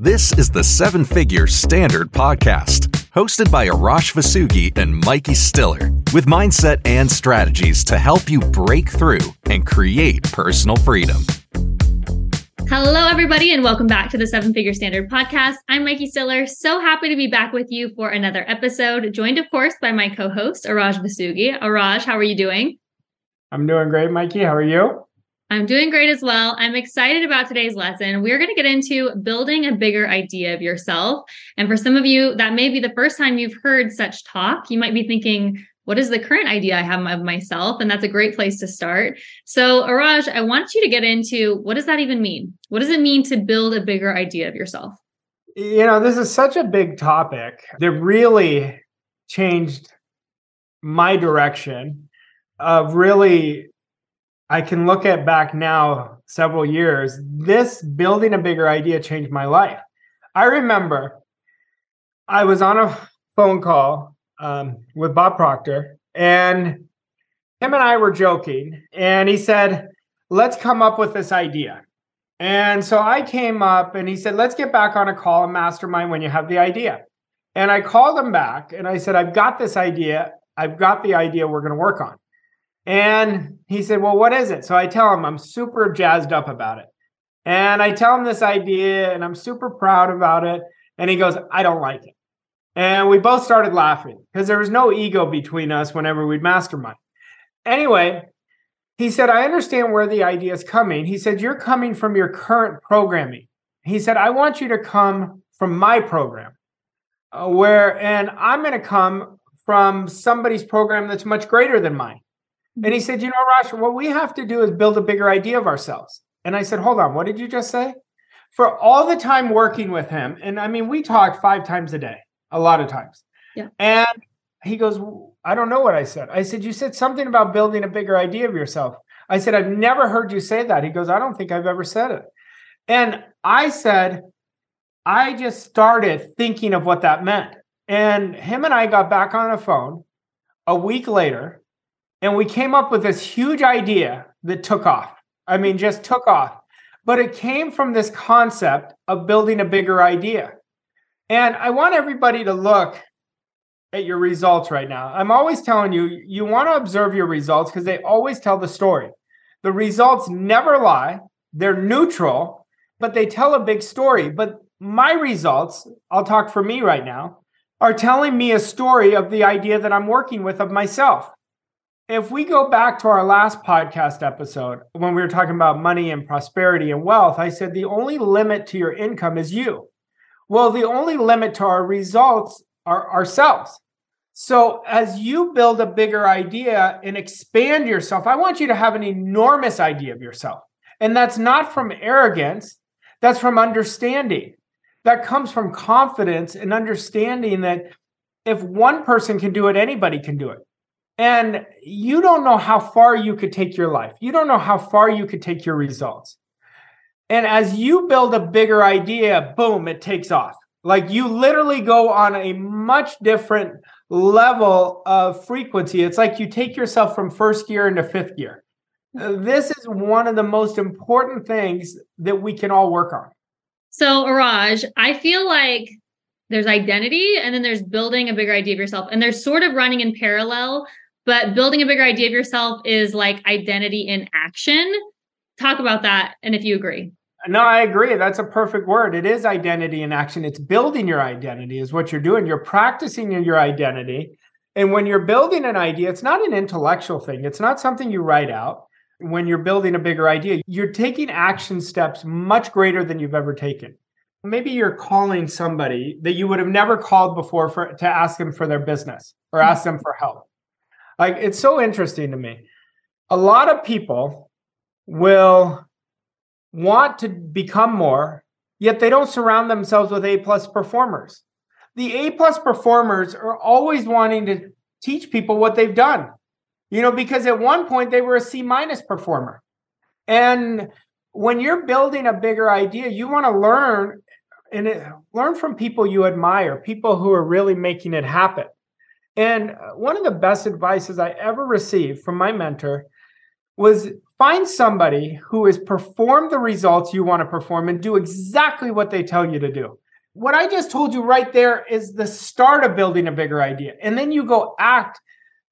This is the Seven Figure Standard Podcast, hosted by Arash Vossoughi and Mikey Stiller, with mindset and strategies to help you break through and create personal freedom. Hello, everybody, and welcome back to the Seven Figure Standard Podcast. I'm Mikey Stiller. So happy to be back with you for another episode, joined, of course, by my co host, Arash Vossoughi. Arash, how are you doing? I'm doing great, Mikey. How are you? I'm doing great as well. I'm excited about today's lesson. We're going to get into building a bigger idea of yourself. And for some of you, that may be the first time you've heard such talk. You might be thinking, what is the current idea I have of myself? And that's a great place to start. So, Arash, I want you to get into what does that even mean? What does it mean to build a bigger idea of yourself? You know, this is such a big topic that really changed my direction of really I can look at back now several years. This building a bigger idea changed my life. I remember I was on a phone call um, with Bob Proctor, and him and I were joking, and he said, Let's come up with this idea. And so I came up and he said, Let's get back on a call and mastermind when you have the idea. And I called him back and I said, I've got this idea. I've got the idea we're going to work on. And he said, Well, what is it? So I tell him I'm super jazzed up about it. And I tell him this idea and I'm super proud about it. And he goes, I don't like it. And we both started laughing because there was no ego between us whenever we'd mastermind. Anyway, he said, I understand where the idea is coming. He said, You're coming from your current programming. He said, I want you to come from my program, uh, where, and I'm going to come from somebody's program that's much greater than mine. And he said, You know, Rash, what we have to do is build a bigger idea of ourselves. And I said, Hold on, what did you just say? For all the time working with him, and I mean, we talk five times a day, a lot of times. Yeah. And he goes, I don't know what I said. I said, You said something about building a bigger idea of yourself. I said, I've never heard you say that. He goes, I don't think I've ever said it. And I said, I just started thinking of what that meant. And him and I got back on the phone a week later and we came up with this huge idea that took off. I mean, just took off. But it came from this concept of building a bigger idea. And I want everybody to look at your results right now. I'm always telling you, you want to observe your results because they always tell the story. The results never lie, they're neutral, but they tell a big story. But my results, I'll talk for me right now, are telling me a story of the idea that I'm working with of myself if we go back to our last podcast episode when we were talking about money and prosperity and wealth, I said the only limit to your income is you. Well, the only limit to our results are ourselves. So, as you build a bigger idea and expand yourself, I want you to have an enormous idea of yourself. And that's not from arrogance, that's from understanding. That comes from confidence and understanding that if one person can do it, anybody can do it. And you don't know how far you could take your life. You don't know how far you could take your results. And as you build a bigger idea, boom, it takes off. Like you literally go on a much different level of frequency. It's like you take yourself from first gear into fifth gear. Hmm. This is one of the most important things that we can all work on. So, Arash, I feel like there's identity and then there's building a bigger idea of yourself, and they're sort of running in parallel but building a bigger idea of yourself is like identity in action. Talk about that and if you agree. No, I agree. That's a perfect word. It is identity in action. It's building your identity, is what you're doing. You're practicing your identity. And when you're building an idea, it's not an intellectual thing, it's not something you write out. When you're building a bigger idea, you're taking action steps much greater than you've ever taken. Maybe you're calling somebody that you would have never called before for, to ask them for their business or ask mm-hmm. them for help like it's so interesting to me. A lot of people will want to become more, yet they don't surround themselves with A plus performers. The A plus performers are always wanting to teach people what they've done, you know, because at one point they were a C minus performer. And when you're building a bigger idea, you want to learn and it, learn from people you admire, people who are really making it happen. And uh, one of the best advices I ever received from my mentor was find somebody who has performed the results you want to perform and do exactly what they tell you to do. What I just told you right there is the start of building a bigger idea. And then you go act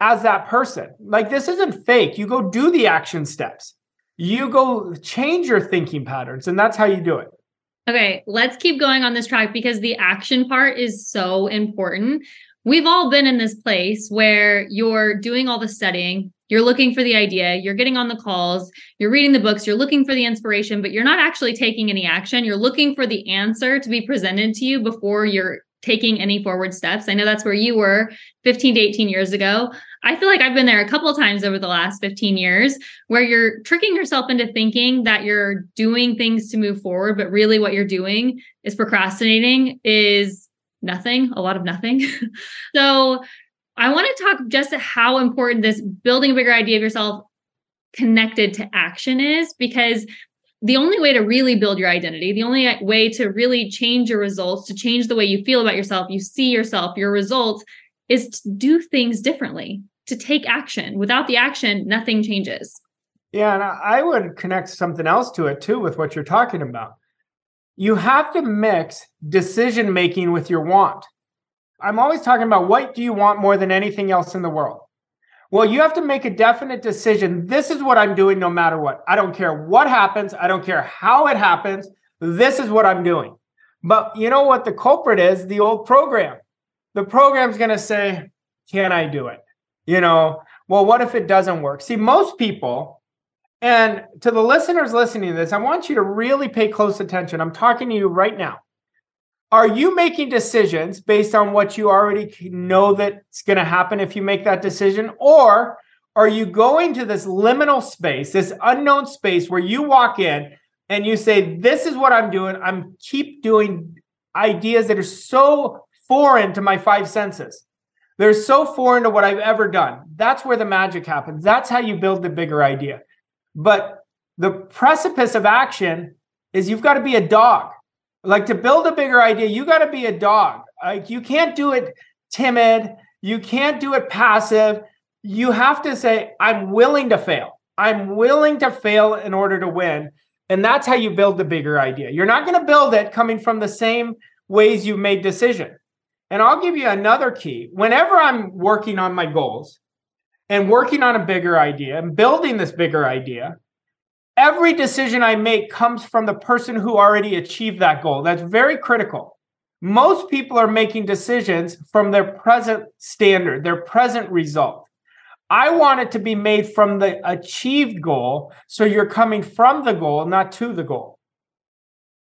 as that person. Like this isn't fake. You go do the action steps. You go change your thinking patterns, and that's how you do it. Okay, let's keep going on this track because the action part is so important. We've all been in this place where you're doing all the studying, you're looking for the idea, you're getting on the calls, you're reading the books, you're looking for the inspiration, but you're not actually taking any action. You're looking for the answer to be presented to you before you're taking any forward steps. I know that's where you were 15 to 18 years ago. I feel like I've been there a couple of times over the last 15 years where you're tricking yourself into thinking that you're doing things to move forward, but really what you're doing is procrastinating, is nothing, a lot of nothing. so I want to talk just how important this building a bigger idea of yourself connected to action is because the only way to really build your identity, the only way to really change your results, to change the way you feel about yourself, you see yourself, your results, is to do things differently, to take action. Without the action, nothing changes. Yeah, and I would connect something else to it too with what you're talking about. You have to mix decision making with your want. I'm always talking about what do you want more than anything else in the world? Well, you have to make a definite decision. This is what I'm doing no matter what. I don't care what happens. I don't care how it happens. This is what I'm doing. But you know what the culprit is? The old program. The program's going to say, Can I do it? You know, well, what if it doesn't work? See, most people, and to the listeners listening to this, I want you to really pay close attention. I'm talking to you right now. Are you making decisions based on what you already know that's going to happen if you make that decision? Or are you going to this liminal space this unknown space where you walk in and you say this is what i'm doing. I'm keep doing ideas that are so foreign to my five senses. They're so foreign to what i've ever done. That's where the magic happens. That's how you build the bigger idea but the precipice of action is you've got to be a dog like to build a bigger idea, you got to be a dog. Like you can't do it timid. You can't do it passive. You have to say, I'm willing to fail. I'm willing to fail in order to win. And that's how you build the bigger idea. You're not going to build it coming from the same ways you made decision. And I'll give you another key. Whenever I'm working on my goals and working on a bigger idea and building this bigger idea, every decision I make comes from the person who already achieved that goal. That's very critical. Most people are making decisions from their present standard, their present result. I want it to be made from the achieved goal. So you're coming from the goal, not to the goal.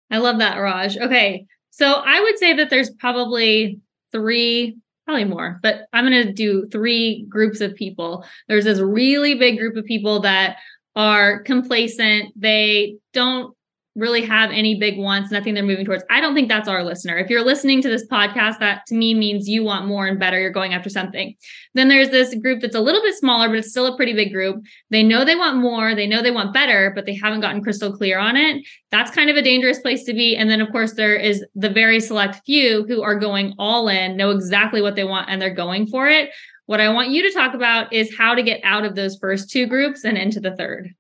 I love that, Raj. Okay. So I would say that there's probably three, probably more, but I'm going to do three groups of people. There's this really big group of people that are complacent. They don't really have any big wants, nothing they're moving towards. I don't think that's our listener. If you're listening to this podcast, that to me means you want more and better. You're going after something. Then there's this group that's a little bit smaller, but it's still a pretty big group. They know they want more, they know they want better, but they haven't gotten crystal clear on it. That's kind of a dangerous place to be. And then, of course, there is the very select few who are going all in, know exactly what they want, and they're going for it. What I want you to talk about is how to get out of those first two groups and into the third.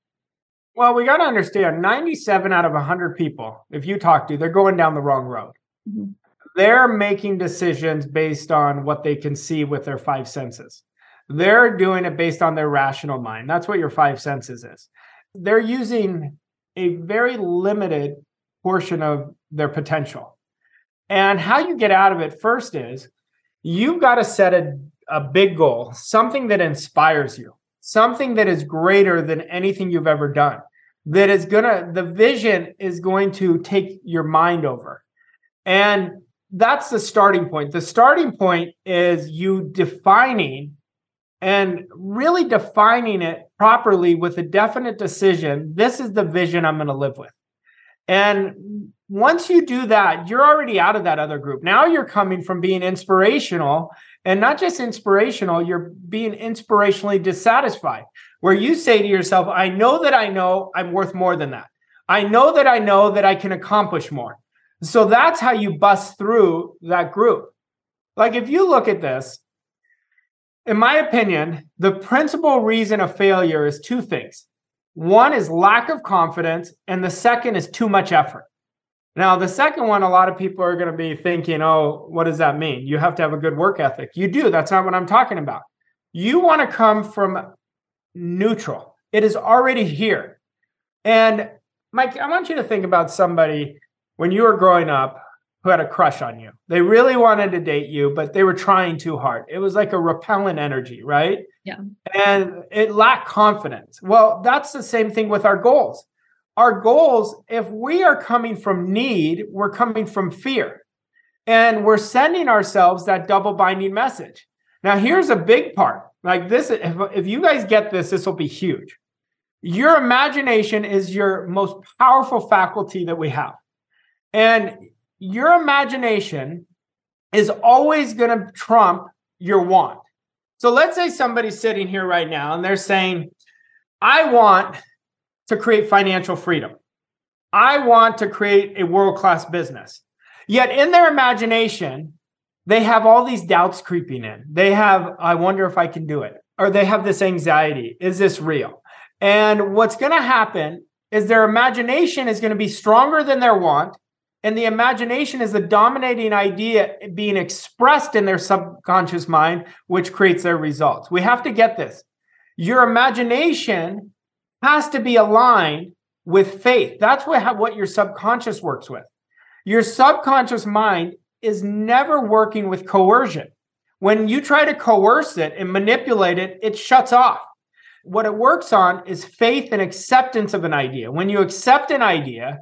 Well, we got to understand 97 out of 100 people, if you talk to, they're going down the wrong road. Mm-hmm. They're making decisions based on what they can see with their five senses. They're doing it based on their rational mind. That's what your five senses is. They're using a very limited portion of their potential. And how you get out of it first is you've got to set a a big goal, something that inspires you, something that is greater than anything you've ever done, that is going to, the vision is going to take your mind over. And that's the starting point. The starting point is you defining and really defining it properly with a definite decision. This is the vision I'm going to live with. And once you do that, you're already out of that other group. Now you're coming from being inspirational and not just inspirational, you're being inspirationally dissatisfied, where you say to yourself, I know that I know I'm worth more than that. I know that I know that I can accomplish more. So that's how you bust through that group. Like if you look at this, in my opinion, the principal reason of failure is two things One is lack of confidence, and the second is too much effort. Now, the second one, a lot of people are going to be thinking, oh, what does that mean? You have to have a good work ethic. You do. That's not what I'm talking about. You want to come from neutral, it is already here. And Mike, I want you to think about somebody when you were growing up who had a crush on you. They really wanted to date you, but they were trying too hard. It was like a repellent energy, right? Yeah. And it lacked confidence. Well, that's the same thing with our goals. Our goals, if we are coming from need, we're coming from fear. And we're sending ourselves that double binding message. Now, here's a big part. Like this, if, if you guys get this, this will be huge. Your imagination is your most powerful faculty that we have. And your imagination is always going to trump your want. So let's say somebody's sitting here right now and they're saying, I want to create financial freedom. I want to create a world class business. Yet in their imagination, they have all these doubts creeping in. They have, I wonder if I can do it. Or they have this anxiety. Is this real? And what's going to happen is their imagination is going to be stronger than their want. And the imagination is the dominating idea being expressed in their subconscious mind, which creates their results. We have to get this. Your imagination has to be aligned with faith. That's what, what your subconscious works with. Your subconscious mind is never working with coercion. When you try to coerce it and manipulate it, it shuts off. What it works on is faith and acceptance of an idea. When you accept an idea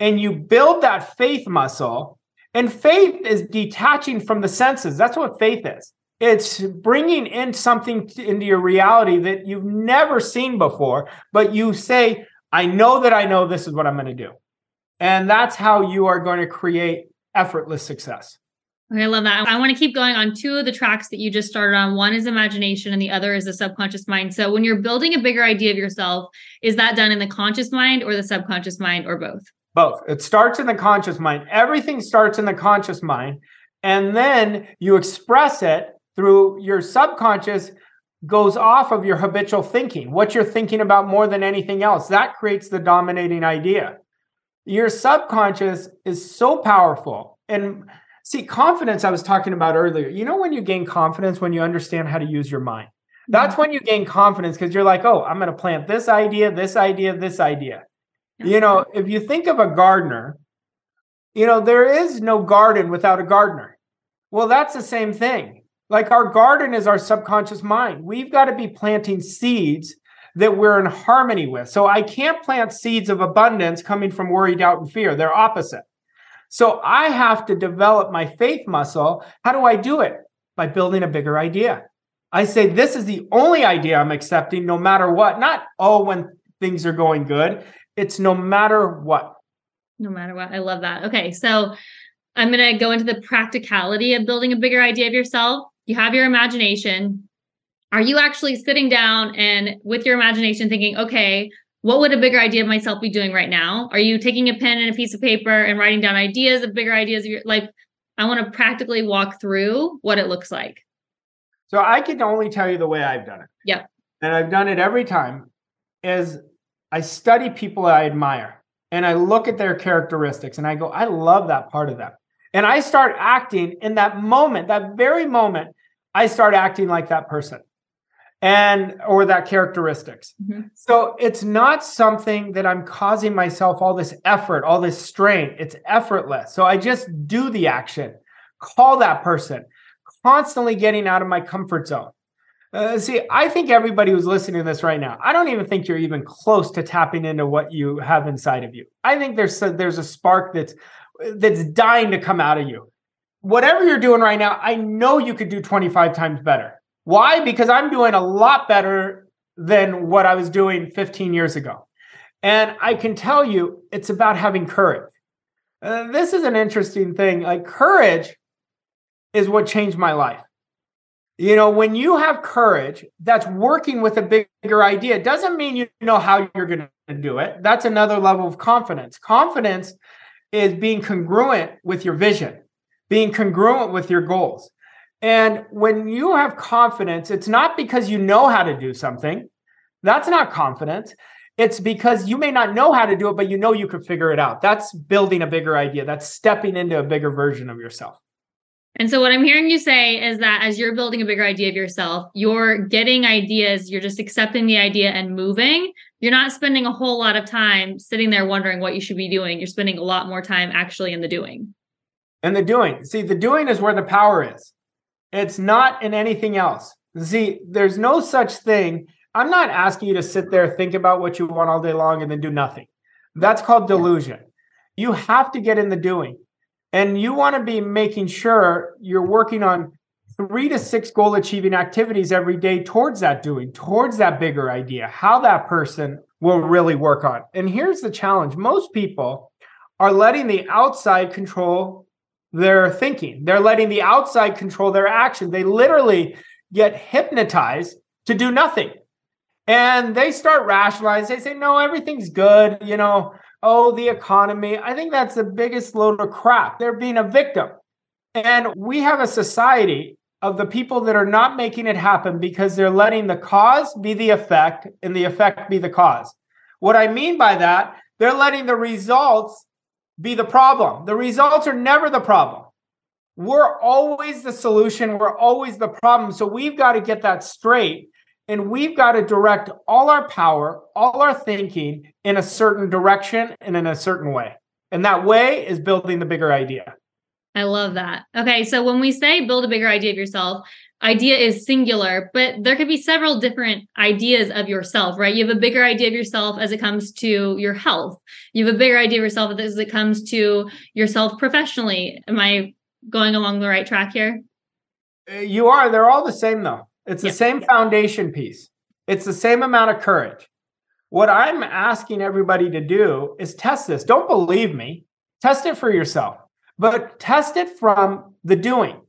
and you build that faith muscle, and faith is detaching from the senses. That's what faith is. It's bringing in something into your reality that you've never seen before, but you say, I know that I know this is what I'm going to do. And that's how you are going to create effortless success. Okay, I love that. I want to keep going on two of the tracks that you just started on. One is imagination and the other is the subconscious mind. So when you're building a bigger idea of yourself, is that done in the conscious mind or the subconscious mind or both? Both. It starts in the conscious mind. Everything starts in the conscious mind. And then you express it through your subconscious goes off of your habitual thinking, what you're thinking about more than anything else. That creates the dominating idea. Your subconscious is so powerful. And See, confidence, I was talking about earlier. You know, when you gain confidence, when you understand how to use your mind, mm-hmm. that's when you gain confidence because you're like, oh, I'm going to plant this idea, this idea, this idea. You know, if you think of a gardener, you know, there is no garden without a gardener. Well, that's the same thing. Like our garden is our subconscious mind. We've got to be planting seeds that we're in harmony with. So I can't plant seeds of abundance coming from worry, doubt, and fear. They're opposite. So I have to develop my faith muscle. How do I do it? By building a bigger idea. I say, this is the only idea I'm accepting no matter what. Not, oh, when things are going good. It's no matter what. No matter what. I love that. Okay. So I'm going to go into the practicality of building a bigger idea of yourself. You have your imagination. Are you actually sitting down and with your imagination thinking, okay, what would a bigger idea of myself be doing right now? Are you taking a pen and a piece of paper and writing down ideas of bigger ideas? Of your, like, I want to practically walk through what it looks like. So I can only tell you the way I've done it. Yeah. And I've done it every time is I study people I admire and I look at their characteristics and I go, I love that part of them. And I start acting in that moment, that very moment, I start acting like that person and or that characteristics. Mm-hmm. So it's not something that I'm causing myself all this effort, all this strain. It's effortless. So I just do the action, call that person, constantly getting out of my comfort zone. Uh, see, I think everybody who's listening to this right now, I don't even think you're even close to tapping into what you have inside of you. I think there's a, there's a spark that's that's dying to come out of you. Whatever you're doing right now, I know you could do 25 times better. Why? Because I'm doing a lot better than what I was doing 15 years ago. And I can tell you, it's about having courage. Uh, this is an interesting thing. Like, courage is what changed my life. You know, when you have courage that's working with a bigger idea, it doesn't mean you know how you're going to do it. That's another level of confidence. Confidence is being congruent with your vision, being congruent with your goals. And when you have confidence, it's not because you know how to do something. That's not confidence. It's because you may not know how to do it, but you know you could figure it out. That's building a bigger idea. That's stepping into a bigger version of yourself. And so, what I'm hearing you say is that as you're building a bigger idea of yourself, you're getting ideas, you're just accepting the idea and moving. You're not spending a whole lot of time sitting there wondering what you should be doing. You're spending a lot more time actually in the doing. And the doing. See, the doing is where the power is, it's not in anything else. See, there's no such thing I'm not asking you to sit there, think about what you want all day long, and then do nothing. That's called delusion. You have to get in the doing. And you want to be making sure you're working on three to six goal achieving activities every day towards that doing, towards that bigger idea, how that person will really work on. And here's the challenge most people are letting the outside control their thinking, they're letting the outside control their action. They literally get hypnotized to do nothing. And they start rationalizing. They say, no, everything's good. You know, oh, the economy. I think that's the biggest load of crap. They're being a victim. And we have a society of the people that are not making it happen because they're letting the cause be the effect and the effect be the cause. What I mean by that, they're letting the results be the problem. The results are never the problem. We're always the solution, we're always the problem. So we've got to get that straight and we've got to direct all our power, all our thinking in a certain direction and in a certain way. And that way is building the bigger idea. I love that. Okay. So when we say build a bigger idea of yourself, idea is singular, but there could be several different ideas of yourself, right? You have a bigger idea of yourself as it comes to your health. You have a bigger idea of yourself as it comes to yourself professionally. Am I going along the right track here? Uh, you are. They're all the same, though. It's the same foundation piece. It's the same amount of courage. What I'm asking everybody to do is test this. Don't believe me. Test it for yourself, but test it from the doing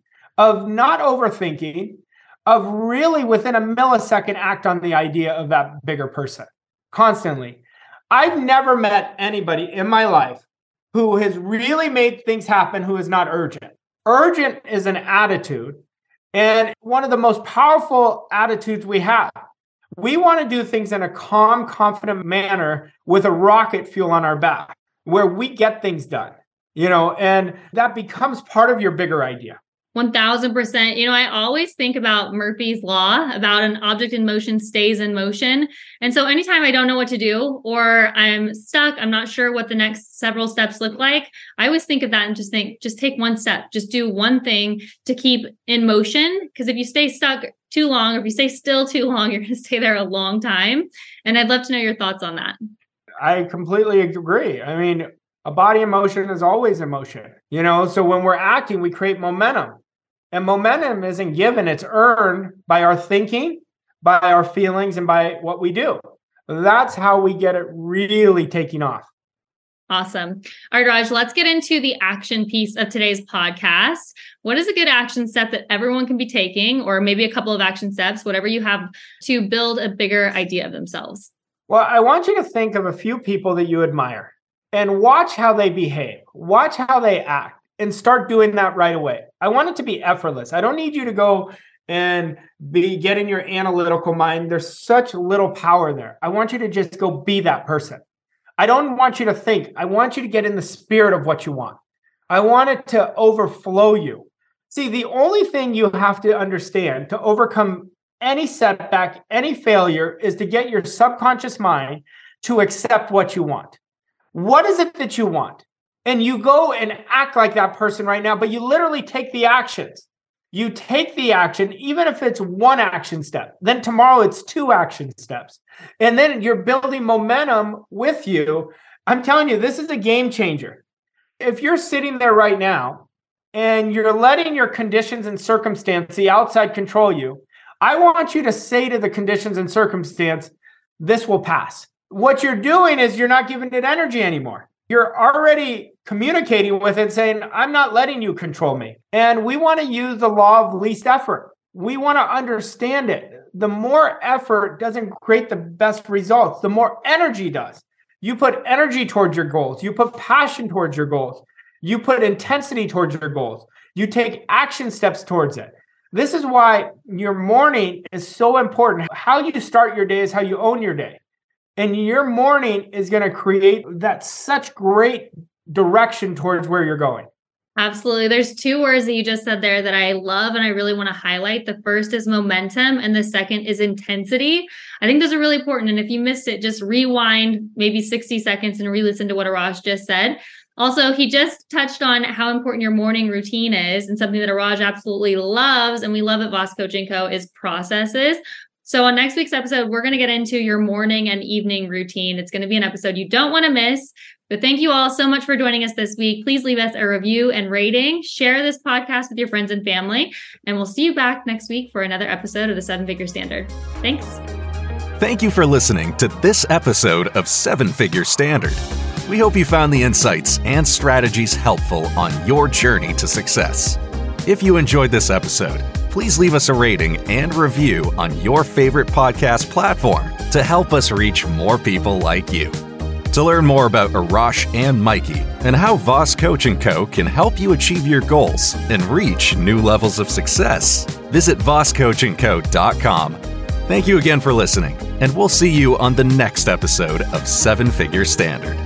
of not overthinking, of really within a millisecond act on the idea of that bigger person constantly. I've never met anybody in my life who has really made things happen who is not urgent. Urgent is an attitude and one of the most powerful attitudes we have. We want to do things in a calm, confident manner with a rocket fuel on our back where we get things done, you know, and that becomes part of your bigger idea. 1000%. You know, I always think about Murphy's Law about an object in motion stays in motion. And so anytime I don't know what to do or I'm stuck, I'm not sure what the next several steps look like, I always think of that and just think, just take one step, just do one thing to keep in motion. Because if you stay stuck too long, or if you stay still too long, you're going to stay there a long time. And I'd love to know your thoughts on that. I completely agree. I mean, a body in motion is always in motion, you know? So when we're acting, we create momentum. And momentum isn't given, it's earned by our thinking, by our feelings, and by what we do. That's how we get it really taking off. Awesome. All right, Raj, let's get into the action piece of today's podcast. What is a good action step that everyone can be taking, or maybe a couple of action steps, whatever you have, to build a bigger idea of themselves? Well, I want you to think of a few people that you admire and watch how they behave, watch how they act and start doing that right away. I want it to be effortless. I don't need you to go and be get in your analytical mind. There's such little power there. I want you to just go be that person. I don't want you to think. I want you to get in the spirit of what you want. I want it to overflow you. See, the only thing you have to understand to overcome any setback, any failure is to get your subconscious mind to accept what you want. What is it that you want? and you go and act like that person right now, but you literally take the actions. You take the action, even if it's one action step. Then tomorrow it's two action steps. And then you're building momentum with you. I'm telling you, this is a game changer. If you're sitting there right now and you're letting your conditions and circumstance, the outside control you, I want you to say to the conditions and circumstance, this will pass. What you're doing is you're not giving it energy anymore you're already communicating with it saying, I'm not letting you control me. And we want to use the law of least effort. We want to understand it. The more effort doesn't create the best results, the more energy does. You put energy towards your goals, you put passion towards your goals, you put intensity towards your goals, you take action steps towards it. This is why your morning is so important. How you start your day is how you own your day. And your morning is going to create that such great direction towards where you're going. Absolutely. There's two words that you just said there that I love and I really want to highlight. The first is momentum and the second is intensity. I think those are really important. And if you missed it, just rewind maybe 60 seconds and re listen to what Arash just said. Also, he just touched on how important your morning routine is, and something that Arash absolutely loves, and we love at Voss Coaching Co. is processes. So, on next week's episode, we're going to get into your morning and evening routine. It's going to be an episode you don't want to miss. But thank you all so much for joining us this week. Please leave us a review and rating. Share this podcast with your friends and family. And we'll see you back next week for another episode of the Seven Figure Standard. Thanks. Thank you for listening to this episode of Seven Figure Standard. We hope you found the insights and strategies helpful on your journey to success. If you enjoyed this episode, please leave us a rating and review on your favorite podcast platform to help us reach more people like you. To learn more about Arash and Mikey and how Voss Coaching Co. can help you achieve your goals and reach new levels of success, visit vosscoachingco.com. Thank you again for listening, and we'll see you on the next episode of Seven Figure Standard.